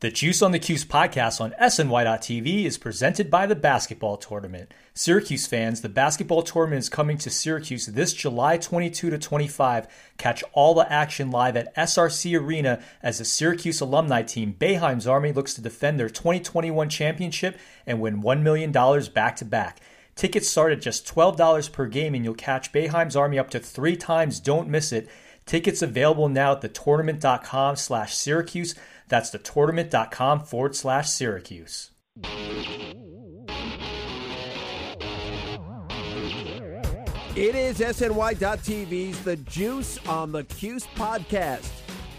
The Juice on the Cuse podcast on SNY.TV is presented by the basketball tournament. Syracuse fans, the basketball tournament is coming to Syracuse this July 22 to 25. Catch all the action live at SRC Arena as the Syracuse alumni team, Boeheim's Army, looks to defend their 2021 championship and win $1 million back to back. Tickets start at just $12 per game, and you'll catch Boeheim's Army up to three times. Don't miss it. Tickets available now at thetournament.com slash Syracuse. That's thetournament.com forward slash Syracuse. It is SNY.TV's The Juice on the Cuse podcast,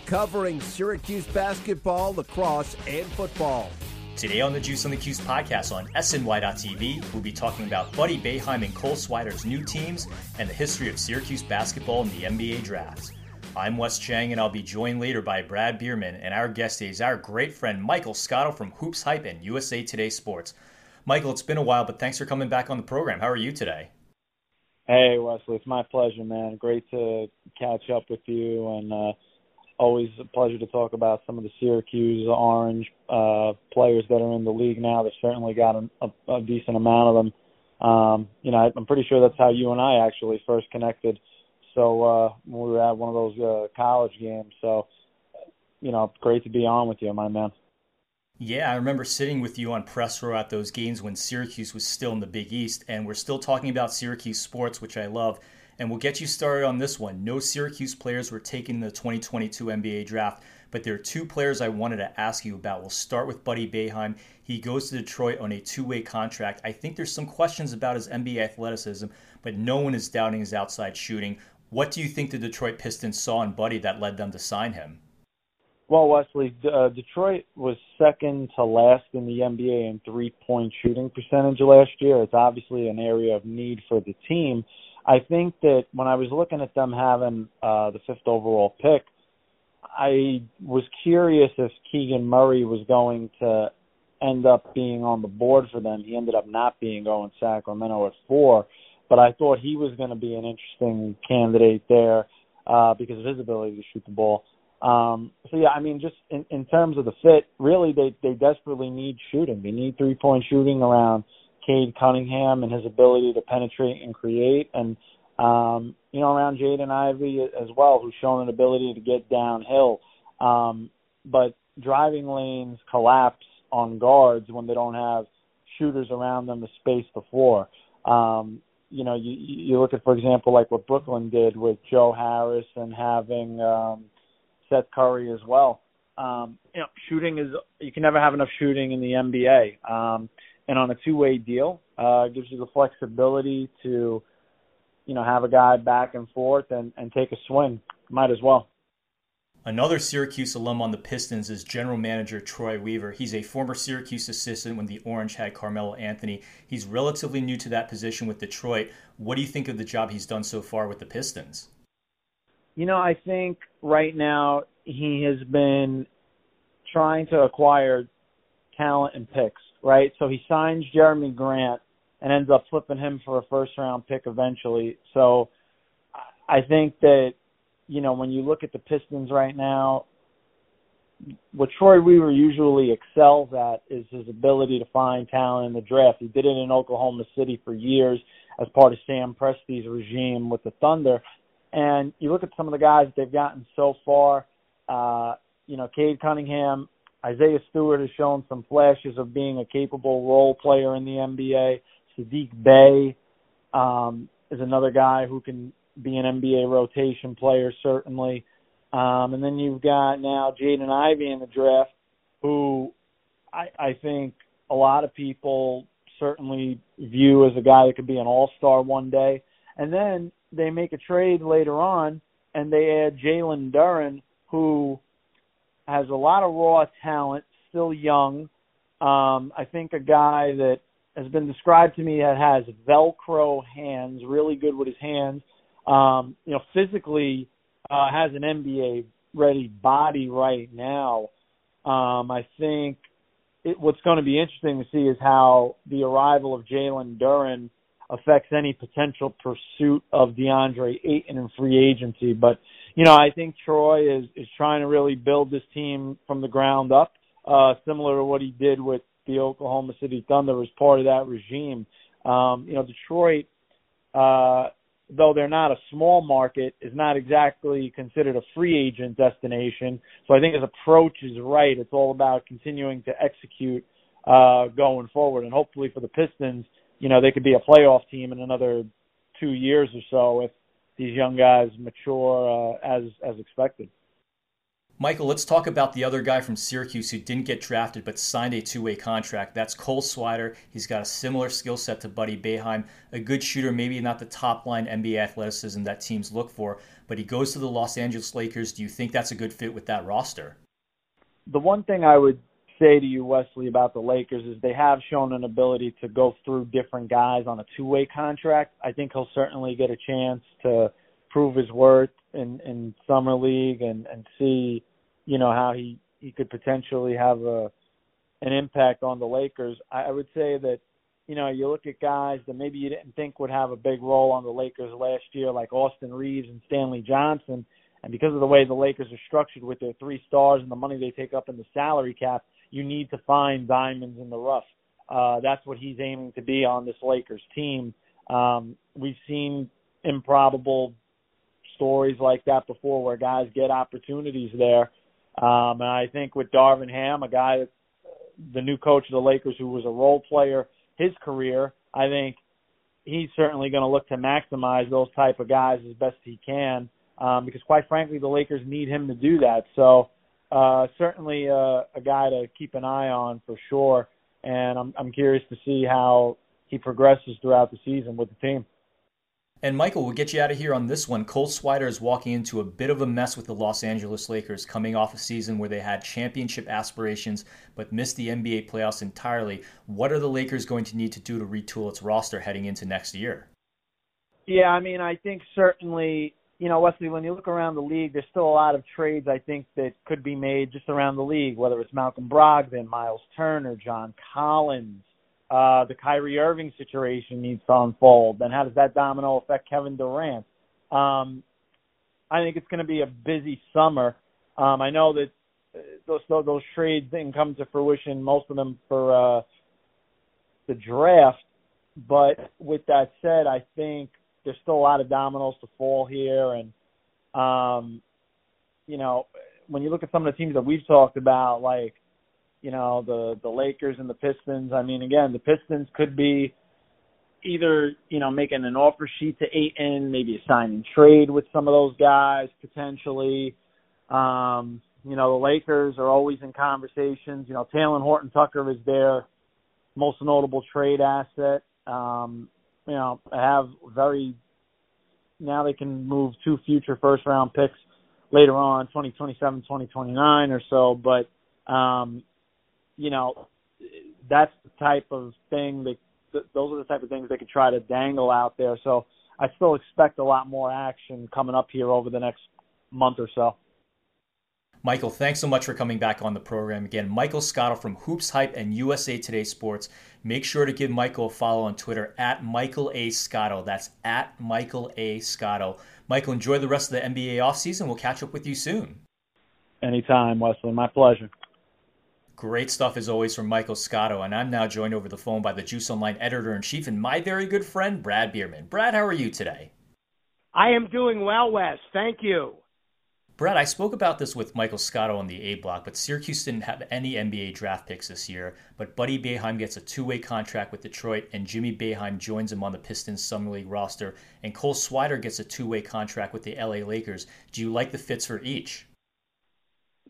covering Syracuse basketball, lacrosse, and football. Today on the Juice on the Cuse podcast on SNY.TV, we'll be talking about Buddy Boeheim and Cole Swider's new teams and the history of Syracuse basketball in the NBA draft. I'm Wes Cheng, and I'll be joined later by Brad Bierman, and our guest is our great friend Michael Scotto from Hoops Hype and USA Today Sports. Michael, it's been a while, but thanks for coming back on the program. How are you today? Hey Wesley, it's my pleasure, man. Great to catch up with you, and uh, always a pleasure to talk about some of the Syracuse Orange uh, players that are in the league now. They've certainly got a, a, a decent amount of them. Um, you know, I'm pretty sure that's how you and I actually first connected. So uh, we were at one of those uh, college games. So, you know, great to be on with you, my man. Yeah, I remember sitting with you on press row at those games when Syracuse was still in the Big East, and we're still talking about Syracuse sports, which I love. And we'll get you started on this one. No Syracuse players were taken in the 2022 NBA draft, but there are two players I wanted to ask you about. We'll start with Buddy Boeheim. He goes to Detroit on a two way contract. I think there's some questions about his NBA athleticism, but no one is doubting his outside shooting. What do you think the Detroit Pistons saw in Buddy that led them to sign him? Well, Wesley, uh, Detroit was second to last in the NBA in three-point shooting percentage last year. It's obviously an area of need for the team. I think that when I was looking at them having uh, the fifth overall pick, I was curious if Keegan Murray was going to end up being on the board for them. He ended up not being going Sacramento at four, but I thought he was going to be an interesting candidate there uh, because of his ability to shoot the ball. Um, so yeah, I mean, just in, in terms of the fit, really they they desperately need shooting. They need three point shooting around Cade Cunningham and his ability to penetrate and create, and um, you know around Jaden Ivey as well, who's shown an ability to get downhill. Um, but driving lanes collapse on guards when they don't have shooters around them to space the floor. Um, you know, you you look at for example like what Brooklyn did with Joe Harris and having um, Seth Curry as well. Um, you know, shooting is you can never have enough shooting in the NBA. Um, and on a two-way deal, uh, gives you the flexibility to, you know, have a guy back and forth and, and take a swing. Might as well. Another Syracuse alum on the Pistons is general manager Troy Weaver. He's a former Syracuse assistant when the Orange had Carmelo Anthony. He's relatively new to that position with Detroit. What do you think of the job he's done so far with the Pistons? You know, I think right now he has been trying to acquire talent and picks, right? So he signs Jerami Grant and ends up flipping him for a first round pick eventually. So I think that, you know, when you look at the Pistons right now, what Troy Weaver usually excels at is his ability to find talent in the draft. He did it in Oklahoma City for years as part of Sam Presti's regime with the Thunder. And you look at some of the guys they've gotten so far, uh, you know, Cade Cunningham, Isaiah Stewart has shown some flashes of being a capable role player in the NBA. Saddiq Bey um, is another guy who can be an NBA rotation player, certainly. Um, and then you've got now Jaden Ivey in the draft, who I, I think a lot of people certainly view as a guy that could be an all-star one day. And then they make a trade later on, and they add Jalen Duren, who has a lot of raw talent, still young. Um, I think a guy that has been described to me that has Velcro hands, really good with his hands. Um, you know, physically uh, has an NBA ready body right now. Um, I think it, what's going to be interesting to see is how the arrival of Jalen Duren affects any potential pursuit of DeAndre Ayton in free agency. But you know, I think Troy is is trying to really build this team from the ground up, uh, similar to what he did with the Oklahoma City Thunder as part of that regime. Um, you know, Detroit, uh, though they're not a small market, is not exactly considered a free agent destination. So I think his approach is right. It's all about continuing to execute uh, going forward, and hopefully for the Pistons, you know, they could be a playoff team in another two years or so if these young guys mature uh, as as expected. Michael, let's talk about the other guy from Syracuse who didn't get drafted but signed a two way contract. That's Cole Swider. He's got a similar skill set to Buddy Boeheim, a good shooter, maybe not the top line NBA athleticism that teams look for, but he goes to the Los Angeles Lakers. Do you think that's a good fit with that roster? The one thing I would say to you, Wesley, about the Lakers is they have shown an ability to go through different guys on a two way contract. I think he'll certainly get a chance to prove his worth in, in summer league and, and see you know how he he could potentially have a an impact on the Lakers. I, I would say that you know you look at guys that maybe you didn't think would have a big role on the Lakers last year, like Austin Reaves and Stanley Johnson, and because of the way the Lakers are structured with their three stars and the money they take up in the salary cap, you need to find diamonds in the rough. Uh, that's what he's aiming to be on this Lakers team. Um, we've seen improbable stories like that before, where guys get opportunities there um, and I think with Darvin Ham, a guy that the new coach of the Lakers who was a role player his career, I think he's certainly going to look to maximize those type of guys as best he can um, because quite frankly the Lakers need him to do that. So uh, certainly uh, a guy to keep an eye on for sure, and I'm I'm curious to see how he progresses throughout the season with the team. And Michael, we'll get you out of here on this one. Cole Swider is walking into a bit of a mess with the Los Angeles Lakers, coming off a season where they had championship aspirations but missed the NBA playoffs entirely. What are the Lakers going to need to do to retool its roster heading into next year? Yeah, I mean, I think certainly, you know, Wesley, when you look around the league, there's still a lot of trades I think that could be made just around the league, whether it's Malcolm Brogdon, Miles Turner, John Collins uh, the Kyrie Irving situation needs to unfold. Then how does that domino affect Kevin Durant? Um, I think it's going to be a busy summer. Um, I know that uh, those those trades didn't come to fruition, most of them for uh, the draft. But with that said, I think there's still a lot of dominoes to fall here, and um, you know, when you look at some of the teams that we've talked about, like you know the the Lakers and the Pistons. I mean, again, the Pistons could be either you know making an offer sheet to Ayton, maybe a sign and trade with some of those guys potentially. Um, you know, the Lakers are always in conversations. You know, Talen Horton Tucker is their most notable trade asset. Um, you know, have very now they can move two future first round picks later on, 2027, 2029 or so. But um, you know, that's the type of thing that those are the type of things they could try to dangle out there. So I still expect a lot more action coming up here over the next month or so. Michael, thanks so much for coming back on the program again. Michael Scotto from Hoops Hype and USA Today Sports. Make sure to give Michael a follow on Twitter at Michael A. Scotto. That's at Michael A. Scotto. Michael, enjoy the rest of the NBA offseason. We'll catch up with you soon. Anytime, Wesley. My pleasure. Great stuff as always from Michael Scotto, and I'm now joined over the phone by the Juice Online editor in chief and my very good friend, Brad Bierman. Brad, how are you today? I am doing well, Wes. Thank you. Brad, I spoke about this with Michael Scotto on the A block, but Syracuse didn't have any NBA draft picks this year. But Buddy Boeheim gets a two way contract with Detroit, and Jimmy Boeheim joins him on the Pistons Summer League roster. And Cole Swider gets a two way contract with the LA Lakers. Do you like the fits for each?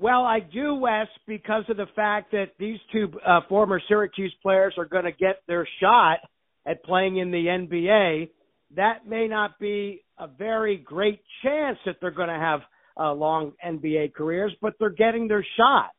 Well, I do, Wes, because of the fact that these two uh, former Syracuse players are going to get their shot at playing in the NBA. That may not be a very great chance that they're going to have uh, long NBA careers, but they're getting their shot.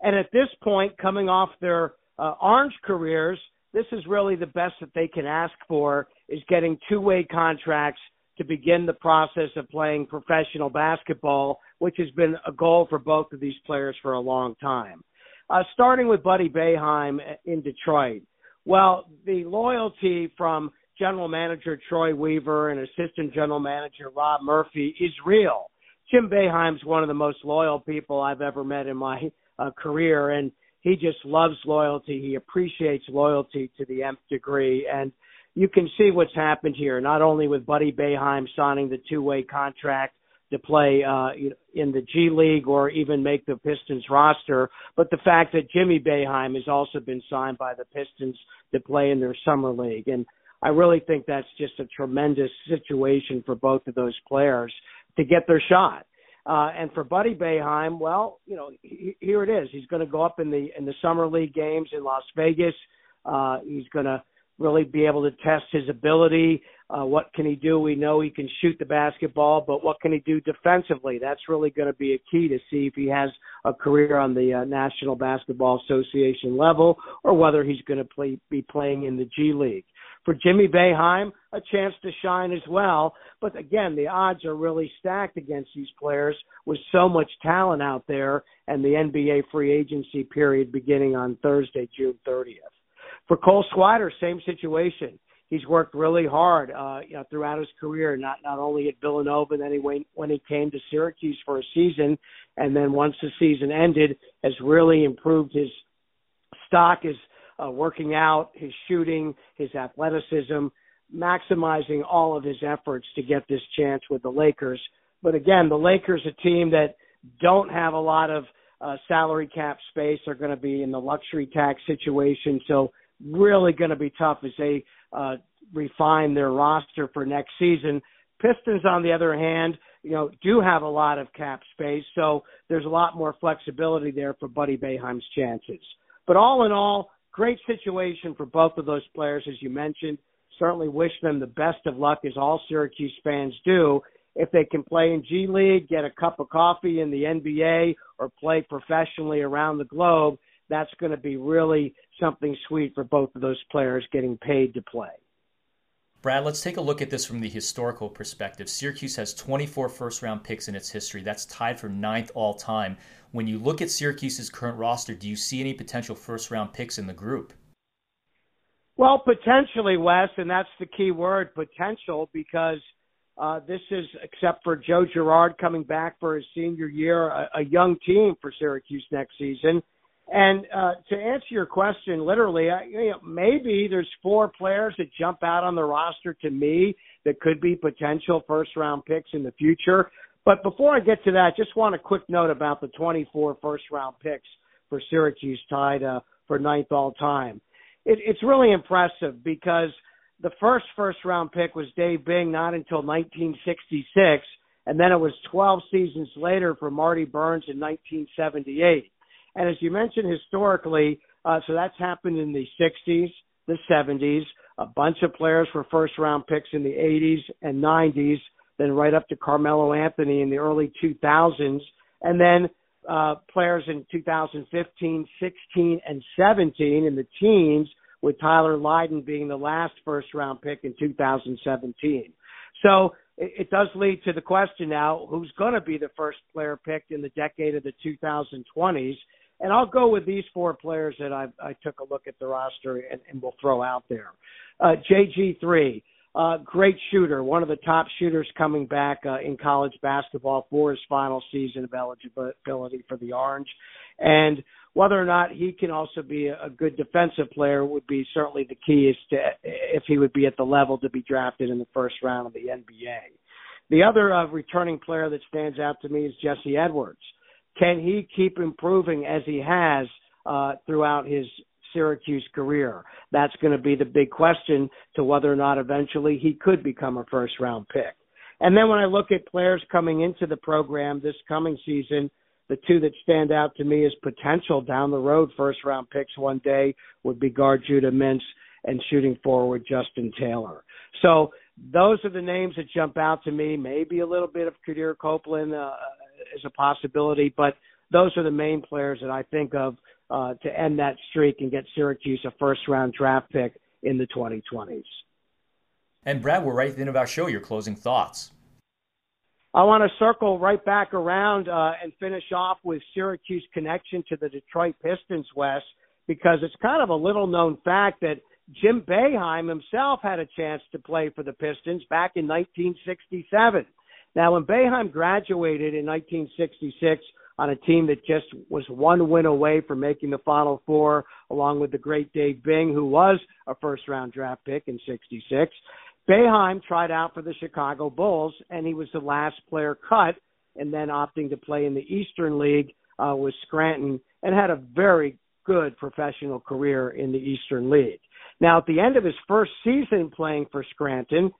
And at this point, coming off their uh, Orange careers, this is really the best that they can ask for is getting two-way contracts to begin the process of playing professional basketball, which has been a goal for both of these players for a long time. Uh, starting with Buddy Boeheim in Detroit. Well, the loyalty from general manager Troy Weaver and assistant general manager Rob Murphy is real. Jim Boeheim's one of the most loyal people I've ever met in my uh, career, and he just loves loyalty. He appreciates loyalty to the nth degree, and you can see what's happened here. Not only with Buddy Boeheim signing the two-way contract to play uh, in the G League or even make the Pistons roster, but the fact that Jimmy Boeheim has also been signed by the Pistons to play in their summer league, and I really think that's just a tremendous situation for both of those players to get their shot. Uh, and for Buddy Boeheim, well, you know, he, here it is. He's going to go up in the in the summer league games in Las Vegas. Uh, he's going to really be able to test his ability. Uh, what can he do? We know he can shoot the basketball, but what can he do defensively? That's really going to be a key to see if he has a career on the uh, National Basketball Association level or whether he's going to play, be playing in the G League for Jimmy Boeheim, a chance to shine as well. But again, the odds are really stacked against these players with so much talent out there and the NBA free agency period beginning on Thursday, June 30th. For Cole Swider, same situation. He's worked really hard uh, you know, throughout his career, not not only at Villanova, then he went, when he came to Syracuse for a season, and then once the season ended, has really improved his stock, his uh, working out, his shooting, his athleticism, maximizing all of his efforts to get this chance with the Lakers. But again, the Lakers, a team that don't have a lot of uh, salary cap space, are going to be in the luxury tax situation. So really going to be tough as they uh, refine their roster for next season. Pistons, on the other hand, you know, do have a lot of cap space, so there's a lot more flexibility there for Buddy Boeheim's chances. But all in all, great situation for both of those players, as you mentioned. Certainly wish them the best of luck, as all Syracuse fans do. If they can play in G League, get a cup of coffee in the NBA, or play professionally around the globe, that's going to be really something sweet for both of those players getting paid to play. Brad, let's take a look at this from the historical perspective. Syracuse has 24 first round picks in its history. That's tied for ninth all time. When you look at Syracuse's current roster, do you see any potential first round picks in the group? Well, potentially, Wes, and that's the key word potential because uh, this is, except for Joe Girard coming back for his senior year, a, a young team for Syracuse next season. And uh, to answer your question, literally, I, you know, maybe there's four players that jump out on the roster to me that could be potential first round picks in the future. But before I get to that, just want a quick note about the 24 first round picks for Syracuse tied uh, for ninth all time. It, it's really impressive because the first first round pick was Dave Bing not until 1966, and then it was 12 seasons later for Marty Byrnes in 1978. And as you mentioned historically, uh, so that's happened in the 60s, the 70s. A bunch of players were first round picks in the 80s and 90s, then right up to Carmelo Anthony in the early 2000s, and then uh, players in 2015, 16, and 17 in the teens, with Tyler Lydon being the last first round pick in 2017. So it, it does lead to the question now who's going to be the first player picked in the decade of the 2020s? And I'll go with these four players that I, I took a look at the roster and, and we'll throw out there. Uh, JG3, uh, great shooter, one of the top shooters coming back uh, in college basketball for his final season of eligibility for the Orange. And whether or not he can also be a, good defensive player would be certainly the key as to if he would be at the level to be drafted in the first round of the NBA. The other uh, returning player that stands out to me is Jesse Edwards. Can he keep improving as he has uh, throughout his Syracuse career? That's going to be the big question to whether or not eventually he could become a first round pick. And then when I look at players coming into the program this coming season, the two that stand out to me as potential down the road first round picks one day would be guard Judah Mintz and shooting forward Justin Taylor. So those are the names that jump out to me. Maybe a little bit of Quadir Copeland uh, is a possibility, but those are the main players that I think of uh, to end that streak and get Syracuse a first round draft pick in the 2020s. And Brad, we're right at the end of our show. Your closing thoughts. I want to circle right back around uh, and finish off with Syracuse connection to the Detroit Pistons, Wes, because it's kind of a little known fact that Jim Boeheim himself had a chance to play for the Pistons back in 1967. Now, when Boeheim graduated in 1966 on a team that just was one win away from making the Final Four, along with the great Dave Bing, who was a first round draft pick in 66, Boeheim tried out for the Chicago Bulls, and he was the last player cut, and then opting to play in the Eastern League uh, with Scranton, and had a very good professional career in the Eastern League. Now, at the end of his first season playing for Scranton,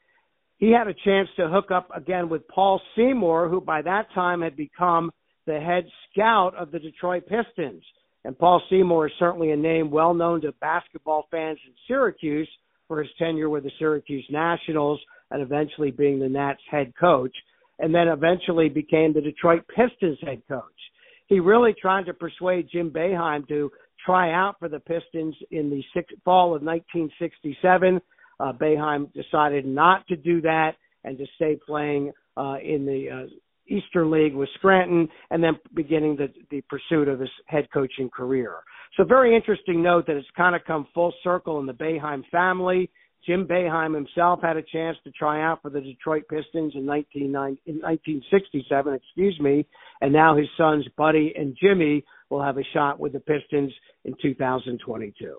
he had a chance to hook up again with Paul Seymour, who by that time had become the head scout of the Detroit Pistons. And Paul Seymour is certainly a name well known to basketball fans in Syracuse for his tenure with the Syracuse Nationals and eventually being the Nats head coach, and then eventually became the Detroit Pistons head coach. He really tried to persuade Jim Boeheim to try out for the Pistons in the six, fall of 1967. Uh, Boeheim decided not to do that and to stay playing uh, in the uh, Eastern League with Scranton, and then beginning the, the pursuit of his head coaching career. So very interesting note that it's kind of come full circle in the Boeheim family. Jim Boeheim himself had a chance to try out for the Detroit Pistons in, 1967, excuse me, and now his sons Buddy and Jimmy will have a shot with the Pistons in 2022.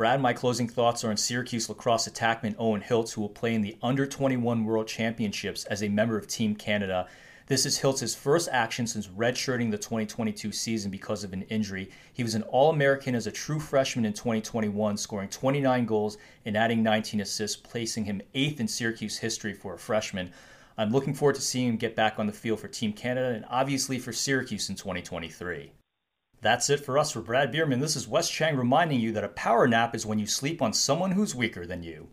Brad, my closing thoughts are on Syracuse lacrosse attackman Owen Hiltz, who will play in the Under 21 World Championships as a member of Team Canada. This is Hiltz's first action since redshirting the 2022 season because of an injury. He was an All American as a true freshman in 2021, scoring 29 goals and adding 19 assists, placing him eighth in Syracuse history for a freshman. I'm looking forward to seeing him get back on the field for Team Canada and obviously for Syracuse in 2023. That's it for us for Brad Bierman. This is Wes Cheng reminding you that a power nap is when you sleep on someone who's weaker than you.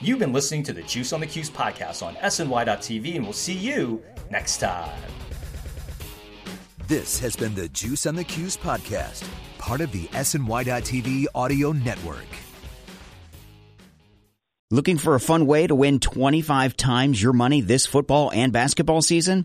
You've been listening to the Juice on the Cuse podcast on SNY.TV, and we'll see you next time. This has been the Juice on the Cuse podcast, part of the SNY.TV audio network. Looking for a fun way to win 25 times your money this football and basketball season?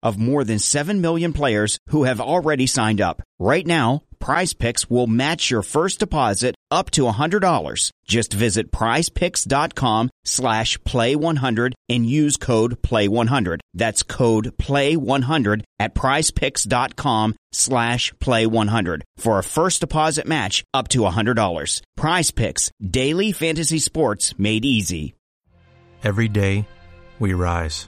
of more than 7 million players who have already signed up. Right now, Prize Picks will match your first deposit up to $100. Just visit prizepicks.com slash play100 and use code play100. That's code play100 at prizepicks.com slash play100 for a first deposit match up to $100. Prize Picks, daily fantasy sports made easy. Every day, we rise,